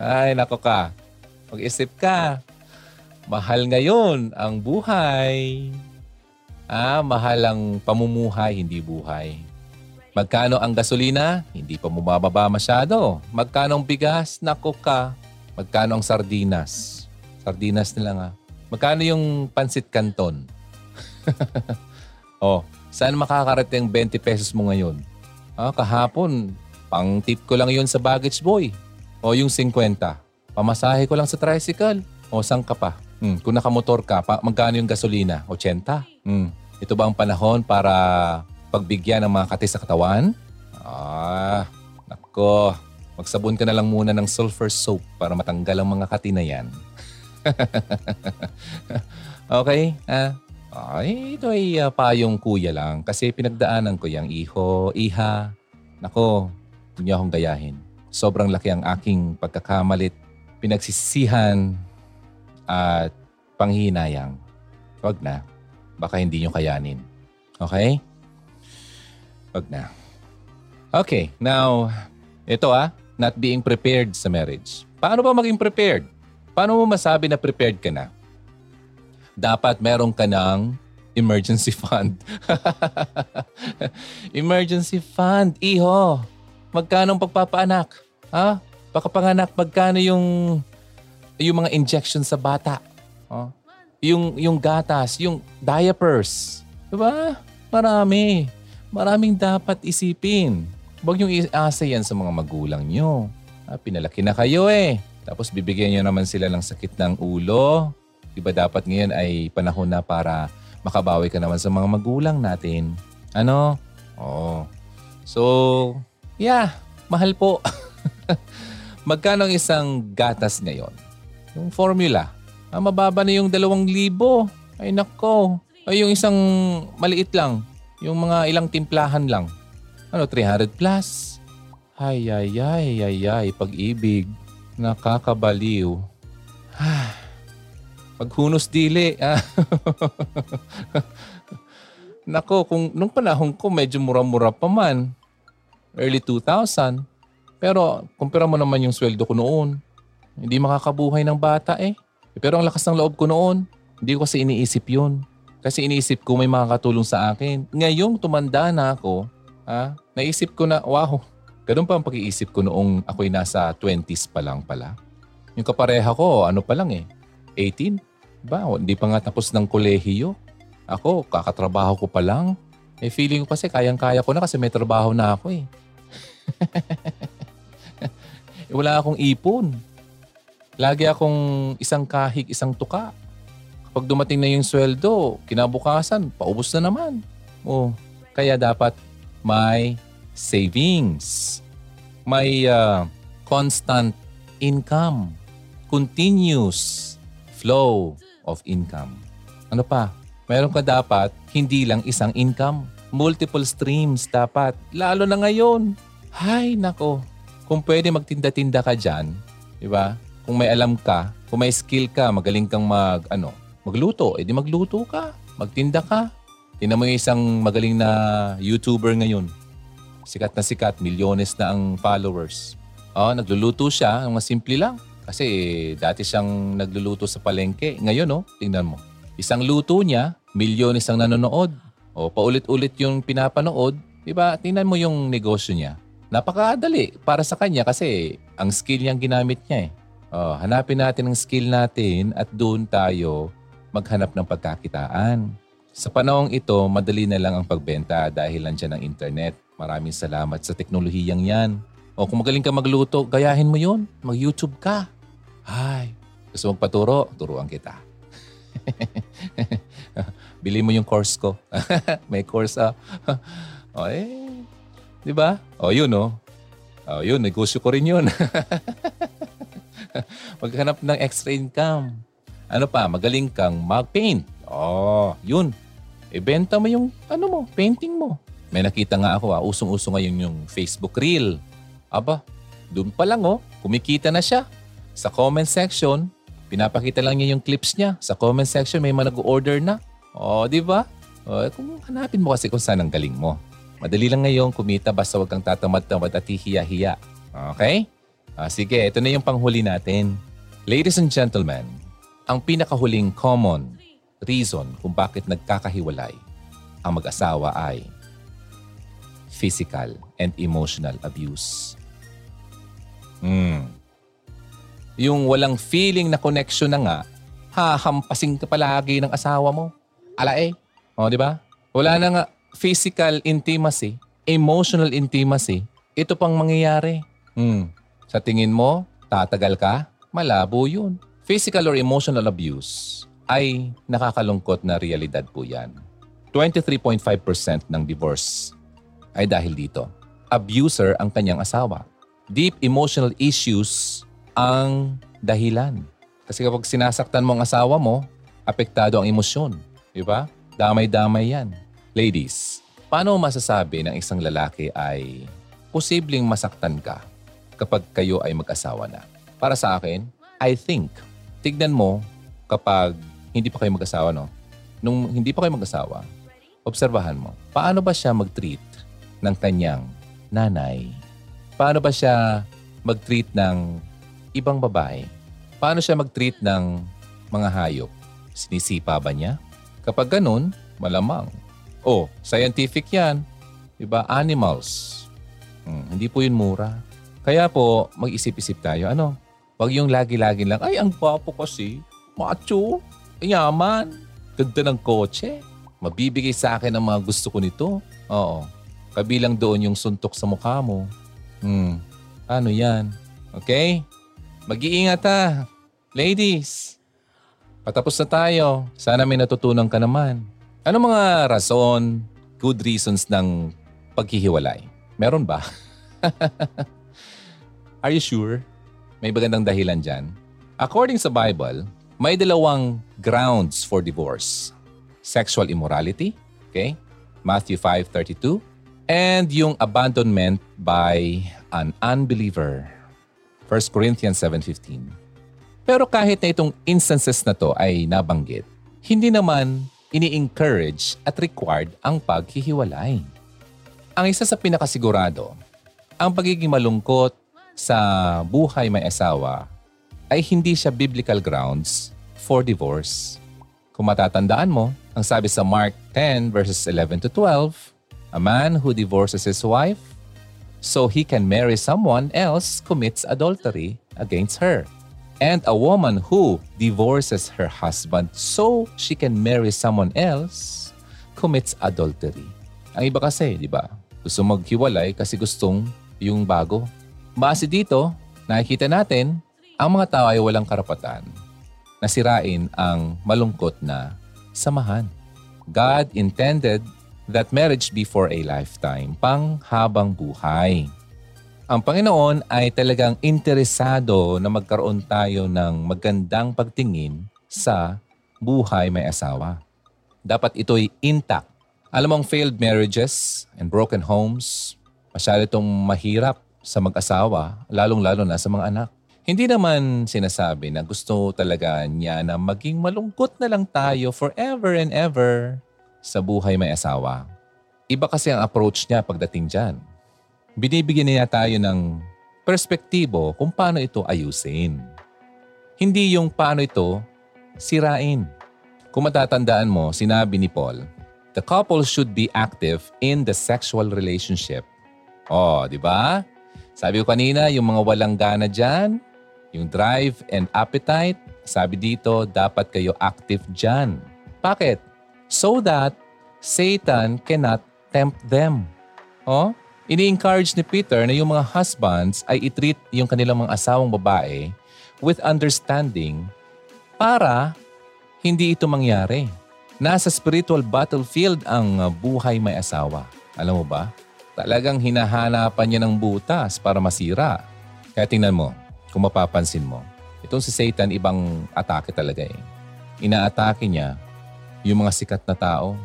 Ay, nako ka. Mag-isip ka. Mahal ngayon ang buhay. Ah, mahal ang pamumuhay, hindi buhay. Magkano ang gasolina? Hindi pa bumababa masyado. Magkano ang bigas? Nako ka. Magkano ang sardinas? Sardinas nila nga. Magkano yung pansit canton? oh, saan makakarating 20 pesos mo ngayon? Ah, kahapon, pang tip ko lang yun sa baggage boy. O yung 50. Pamasahe ko lang sa tricycle. O saan ka pa? Hmm, kung nakamotor ka, pa, magkano yung gasolina? 80? Hmm. Ito ba ang panahon para pagbigyan ng mga kati sa katawan? Ah, nako. Magsabon ka na lang muna ng sulfur soap para matanggal ang mga kati na yan. okay? Ah, ay, ito ay uh, payong kuya lang kasi pinagdaanan ko yung iho, iha. Nako, hindi akong gayahin. Sobrang laki ang aking pagkakamalit, pinagsisihan at panghinayang. Wag na. Baka hindi nyo kayanin. Okay? Wag na. Okay, now, ito ah, not being prepared sa marriage. Paano ba maging prepared? Paano mo masabi na prepared ka na? Dapat meron ka ng emergency fund. emergency fund, iho. Magkano ang pagpapaanak? Ha? Pagkapanganak, magkano yung yung mga injection sa bata? Oh. Yung yung gatas, yung diapers. 'Di ba? Marami. Maraming dapat isipin. Huwag yung iasa yan sa mga magulang nyo. Ah, pinalaki na kayo eh. Tapos bibigyan nyo naman sila ng sakit ng ulo. Diba dapat ngayon ay panahon na para makabawi ka naman sa mga magulang natin. Ano? Oo. Oh. So, yeah, mahal po. Magkano ang isang gatas ngayon? Yung formula. Ah, mababa na yung dalawang libo. Ay nako. Ay yung isang maliit lang. Yung mga ilang timplahan lang. Ano, 300 plus? Ay, ay, ay, ay, ay, pag-ibig. Nakakabaliw. Paghunos dili. Nako, kung nung panahon ko medyo mura-mura pa man. Early 2000. Pero kumpira mo naman yung sweldo ko noon. Hindi makakabuhay ng bata eh. Pero ang lakas ng loob ko noon, hindi ko kasi iniisip yun. Kasi iniisip ko may makakatulong sa akin. Ngayong tumanda na ako, ha, naisip ko na, wow, ganun pa ang pag-iisip ko noong ako'y nasa 20s pa lang pala. Yung kapareha ko, ano pa lang eh, 18? Ba, hindi pa nga tapos ng kolehiyo. Ako, kakatrabaho ko pa lang. Eh feeling ko kasi kayang-kaya ko na kasi may trabaho na ako eh. eh wala akong ipon. Lagi akong isang kahig, isang tuka. Kapag dumating na yung sweldo, kinabukasan, paubos na naman. Oh, kaya dapat may savings. May uh, constant income. Continuous flow of income. Ano pa? Meron ka dapat hindi lang isang income. Multiple streams dapat. Lalo na ngayon. Hay, nako. Kung pwede magtinda-tinda ka dyan, di ba? Kung may alam ka, kung may skill ka, magaling kang mag, ano, magluto, edi magluto ka. Magtinda ka. Tingnan mo yung isang magaling na YouTuber ngayon. Sikat na sikat, milyones na ang followers. Oh, nagluluto siya, ang simple lang. Kasi dati siyang nagluluto sa palengke. Ngayon, oh, tingnan mo. Isang luto niya, milyones ang nanonood. O, paulit-ulit yung pinapanood. Diba? Tingnan mo yung negosyo niya. Napakadali para sa kanya kasi ang skill niyang ginamit niya eh. Oh, hanapin natin ang skill natin at doon tayo maghanap ng pagkakitaan. Sa panahong ito, madali na lang ang pagbenta dahil nandiyan ang internet. Maraming salamat sa teknolohiyang yan. O kung magaling ka magluto, gayahin mo yun. Mag-YouTube ka. Ay, gusto mong paturo? Turuan kita. Bili mo yung course ko. May course ah. o eh, di ba? O yun oh. O yun, negosyo ko rin yun. Maghanap ng extra income. Ano pa, magaling kang mag-paint. Oh, yun. Ibenta mo yung ano mo, painting mo. May nakita nga ako, ah, usong-uso ngayon yung Facebook Reel. Aba, doon pa lang oh, kumikita na siya. Sa comment section, pinapakita lang niya yung clips niya. Sa comment section, may mga nag-order na. Oh, di ba? Oh, kung hanapin mo kasi kung saan ang galing mo. Madali lang ngayon kumita basta wag kang tatamad-tamad at hihiya-hiya. Okay? Ah, sige, ito na yung panghuli natin. Ladies and gentlemen, ang pinakahuling common reason kung bakit nagkakahiwalay ang mag-asawa ay physical and emotional abuse. Hmm. Yung walang feeling na connection na nga, hahampasin ka palagi ng asawa mo. Ala eh. O, di ba? Wala na nga physical intimacy, emotional intimacy. Ito pang mangyayari. Hmm. Sa tingin mo, tatagal ka? Malabo yun. Physical or emotional abuse ay nakakalungkot na realidad po yan. 23.5% ng divorce ay dahil dito. Abuser ang kanyang asawa. Deep emotional issues ang dahilan. Kasi kapag sinasaktan mo ang asawa mo, apektado ang emosyon. Di ba? Damay-damay yan. Ladies, paano masasabi ng isang lalaki ay posibleng masaktan ka kapag kayo ay mag-asawa na? Para sa akin, I think tignan mo kapag hindi pa kayo mag-asawa, no? Nung hindi pa kayo mag-asawa, obserbahan mo, paano ba siya mag-treat ng kanyang nanay? Paano ba siya mag-treat ng ibang babae? Paano siya mag-treat ng mga hayop? Sinisipa ba niya? Kapag ganun, malamang. Oh, scientific yan. Diba? Animals. Hmm, hindi po yun mura. Kaya po, mag-isip-isip tayo. Ano? Huwag yung lagi-lagi lang, ay, ang gwapo kasi. Macho. Yaman. Ganda ng kotse. Mabibigay sa akin ang mga gusto ko nito. Oo. Kabilang doon yung suntok sa mukha mo. Hmm. Ano yan? Okay? Mag-iingat ha. Ladies, patapos na tayo. Sana may natutunan ka naman. Ano mga rason, good reasons ng paghihiwalay? Meron ba? Are you sure? May magandang dahilan dyan. According sa Bible, may dalawang grounds for divorce. Sexual immorality, okay? Matthew 5.32. And yung abandonment by an unbeliever. 1 Corinthians 7.15 Pero kahit na itong instances na to ay nabanggit, hindi naman ini-encourage at required ang paghihiwalay. Ang isa sa pinakasigurado, ang pagiging malungkot sa buhay may asawa ay hindi siya biblical grounds for divorce. Kung matatandaan mo, ang sabi sa Mark 10 verses 11 to 12, a man who divorces his wife so he can marry someone else commits adultery against her. And a woman who divorces her husband so she can marry someone else commits adultery. Ang iba kasi, di ba? Gusto maghiwalay kasi gustong yung bago. Base dito, nakikita natin, ang mga tao ay walang karapatan na sirain ang malungkot na samahan. God intended that marriage be for a lifetime, pang habang buhay. Ang Panginoon ay talagang interesado na magkaroon tayo ng magandang pagtingin sa buhay may asawa. Dapat ito'y intact. Alam mong failed marriages and broken homes, masyado itong mahirap sa mag-asawa, lalong-lalo na sa mga anak. Hindi naman sinasabi na gusto talaga niya na maging malungkot na lang tayo forever and ever sa buhay may asawa. Iba kasi ang approach niya pagdating dyan binibigyan niya tayo ng perspektibo kung paano ito ayusin. Hindi yung paano ito sirain. Kung matatandaan mo, sinabi ni Paul, the couple should be active in the sexual relationship. Oh, di ba? Sabi ko kanina, yung mga walang gana dyan, yung drive and appetite, sabi dito, dapat kayo active dyan. Bakit? So that Satan cannot tempt them. Oh? Ini-encourage ni Peter na yung mga husbands ay itreat yung kanilang mga asawang babae with understanding para hindi ito mangyari. Nasa spiritual battlefield ang uh, buhay may asawa. Alam mo ba? Talagang hinahanapan niya ng butas para masira. Kaya tingnan mo, kung mapapansin mo, itong si Satan ibang atake talaga eh. Inaatake niya yung mga sikat na tao.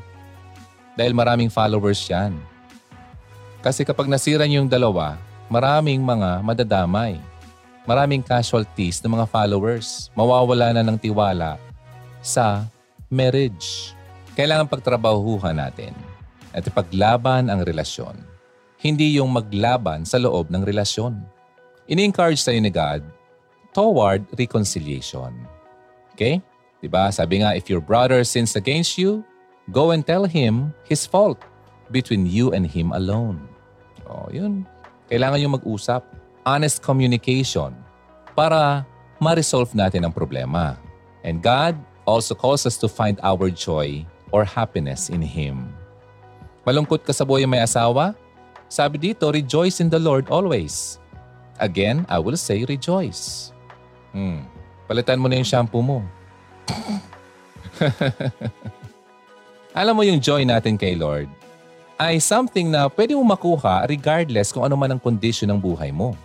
Dahil maraming followers yan kasi kapag nasira yung dalawa, maraming mga madadamay. Maraming casualties ng mga followers. Mawawala na ng tiwala sa marriage. Kailangan pagtrabahuhan natin at ipaglaban ang relasyon. Hindi yung maglaban sa loob ng relasyon. Ini-encourage tayo ni God toward reconciliation. Okay? Diba? Sabi nga, if your brother sins against you, go and tell him his fault between you and him alone. Oh, yun. Kailangan yung mag-usap. Honest communication para ma-resolve natin ang problema. And God also calls us to find our joy or happiness in Him. Malungkot ka sa buhay may asawa? Sabi dito, rejoice in the Lord always. Again, I will say rejoice. Hmm. Palitan mo na yung shampoo mo. Alam mo yung joy natin kay Lord, ay something na pwede mo makuha regardless kung ano man ang kondisyon ng buhay mo.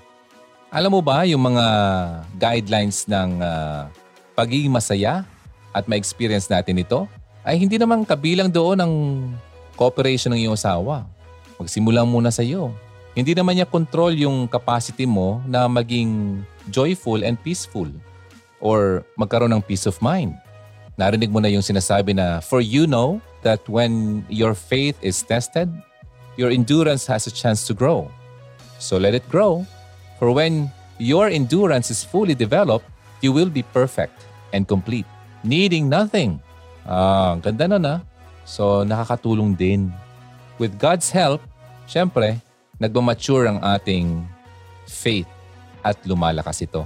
Alam mo ba yung mga guidelines ng uh, pagiging masaya at ma-experience natin ito ay hindi naman kabilang doon ng cooperation ng iyong asawa. Magsimula muna sa iyo. Hindi naman niya control yung capacity mo na maging joyful and peaceful or magkaroon ng peace of mind. Narinig mo na yung sinasabi na, for you know that when your faith is tested, your endurance has a chance to grow. So let it grow. For when your endurance is fully developed, you will be perfect and complete, needing nothing. Ah, ang ganda na na. So nakakatulong din. With God's help, syempre, nagmamature ang ating faith at lumalakas ito.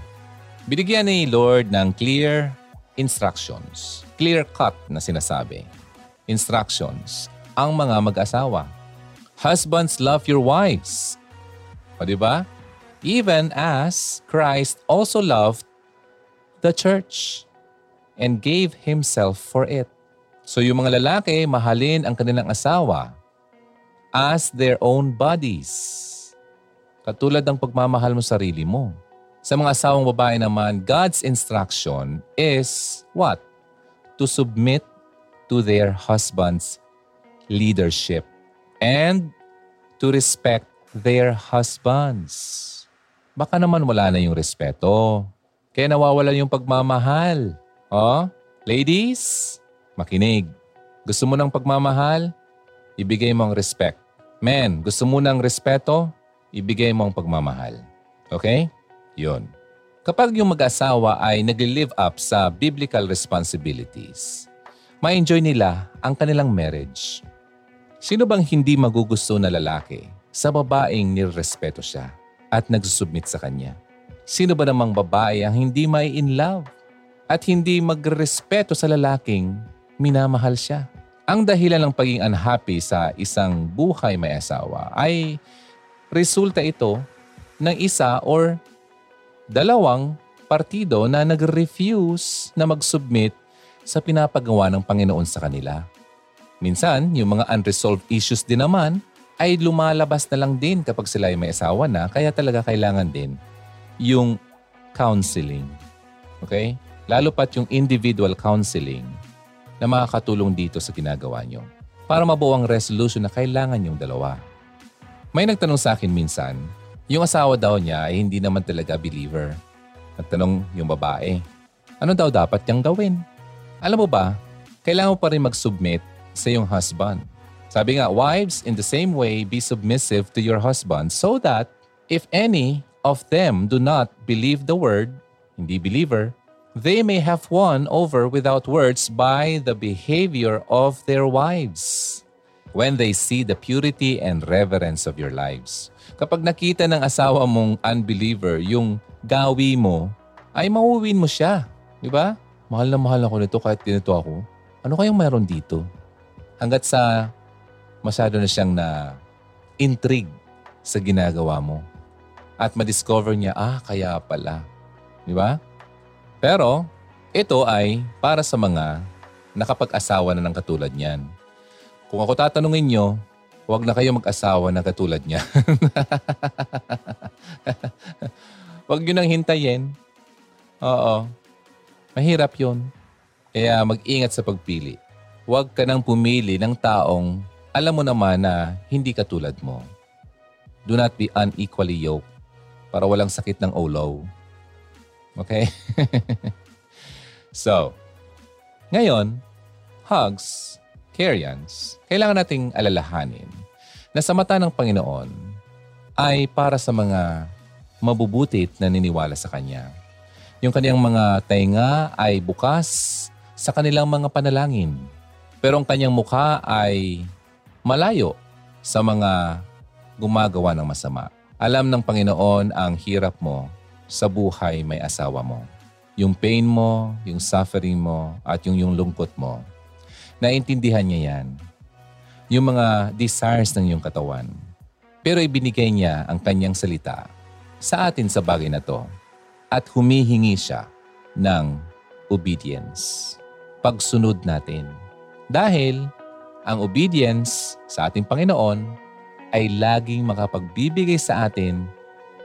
Binigyan ni Lord ng clear instructions, clear cut na sinasabi instructions ang mga mag-asawa. Husbands, love your wives. O di ba? Even as Christ also loved the church and gave himself for it. So yung mga lalaki, mahalin ang kanilang asawa as their own bodies. Katulad ng pagmamahal mo sarili mo. Sa mga asawang babae naman, God's instruction is what? To submit to their husband's leadership and to respect their husbands. Baka naman wala na yung respeto. Kaya nawawala yung pagmamahal. Oh, ladies, makinig. Gusto mo ng pagmamahal? Ibigay mo ang respect. Men, gusto mo ng respeto? Ibigay mo ang pagmamahal. Okay? Yun. Kapag yung mag-asawa ay nag-live up sa biblical responsibilities, ma-enjoy nila ang kanilang marriage. Sino bang hindi magugusto na lalaki sa babaeng nirespeto siya? at nagsusubmit sa Kanya. Sino ba namang babae ang hindi may in love at hindi magrespeto sa lalaking minamahal siya? Ang dahilan ng pagiging unhappy sa isang buhay may asawa ay resulta ito ng isa or dalawang partido na nag-refuse na mag-submit sa pinapagawa ng Panginoon sa kanila. Minsan, yung mga unresolved issues din naman ay lumalabas na lang din kapag sila ay may asawa na. Kaya talaga kailangan din yung counseling. Okay? Lalo pat yung individual counseling na makakatulong dito sa ginagawa nyo para mabuo ang resolution na kailangan yung dalawa. May nagtanong sa akin minsan, yung asawa daw niya ay hindi naman talaga believer. Nagtanong yung babae, ano daw dapat niyang gawin? Alam mo ba, kailangan mo pa rin mag-submit sa iyong husband sabi nga, wives, in the same way, be submissive to your husband so that if any of them do not believe the word, hindi believer, they may have won over without words by the behavior of their wives when they see the purity and reverence of your lives. Kapag nakita ng asawa mong unbeliever yung gawi mo, ay mauwin mo siya. Di ba? Mahal na mahal ako nito kahit ganito ako. Ano kayang meron dito? Hanggat sa masyado na siyang na intrigue sa ginagawa mo. At ma-discover niya, ah, kaya pala. Di ba? Pero, ito ay para sa mga nakapag-asawa na ng katulad niyan. Kung ako tatanungin nyo, huwag na kayo mag-asawa na katulad niya. huwag nyo nang hintayin. Oo. Mahirap yon. Kaya mag-ingat sa pagpili. Huwag ka nang pumili ng taong alam mo naman na hindi katulad mo. Do not be unequally yoked para walang sakit ng ulo. Okay? so, ngayon, hugs, Karyans, kailangan nating alalahanin na sa mata ng Panginoon ay para sa mga mabubutit na niniwala sa Kanya. Yung kaniyang mga tainga ay bukas sa kanilang mga panalangin. Pero ang kanyang mukha ay malayo sa mga gumagawa ng masama. Alam ng Panginoon ang hirap mo sa buhay may asawa mo. Yung pain mo, yung suffering mo, at yung, yung lungkot mo. Naintindihan niya yan. Yung mga desires ng iyong katawan. Pero ibinigay niya ang kanyang salita sa atin sa bagay na to at humihingi siya ng obedience. Pagsunod natin. Dahil ang obedience sa ating Panginoon ay laging makapagbibigay sa atin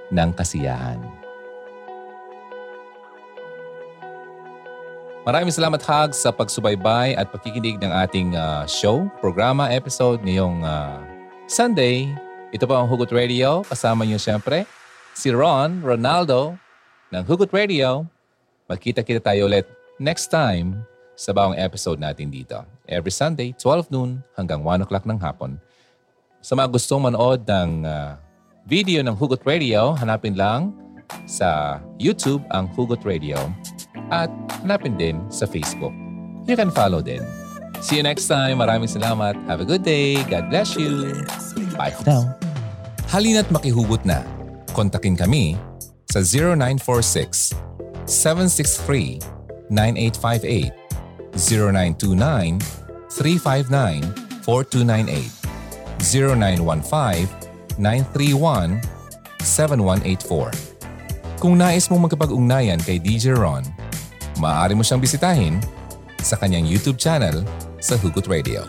ng kasiyahan. Maraming salamat, Hag, sa pagsubaybay at pakikinig ng ating uh, show, programa, episode ngayong uh, Sunday. Ito po ang Hugot Radio. Kasama niyo siyempre si Ron Ronaldo ng Hugot Radio. Magkita-kita tayo ulit next time sa bawang episode natin dito. Every Sunday, 12 noon hanggang 1 o'clock ng hapon. Sa mga gustong manood ng uh, video ng Hugot Radio, hanapin lang sa YouTube ang Hugot Radio at hanapin din sa Facebook. You can follow din. See you next time. Maraming salamat. Have a good day. God bless you. Bye for now. Halina't makihugot na. Kontakin kami sa 0946 763 9858 0929-359-4298, 0915-931-7184. Kung nais mong magkapag-ugnayan kay DJ Ron, maaari mo siyang bisitahin sa kanyang YouTube channel sa Hugot Radio.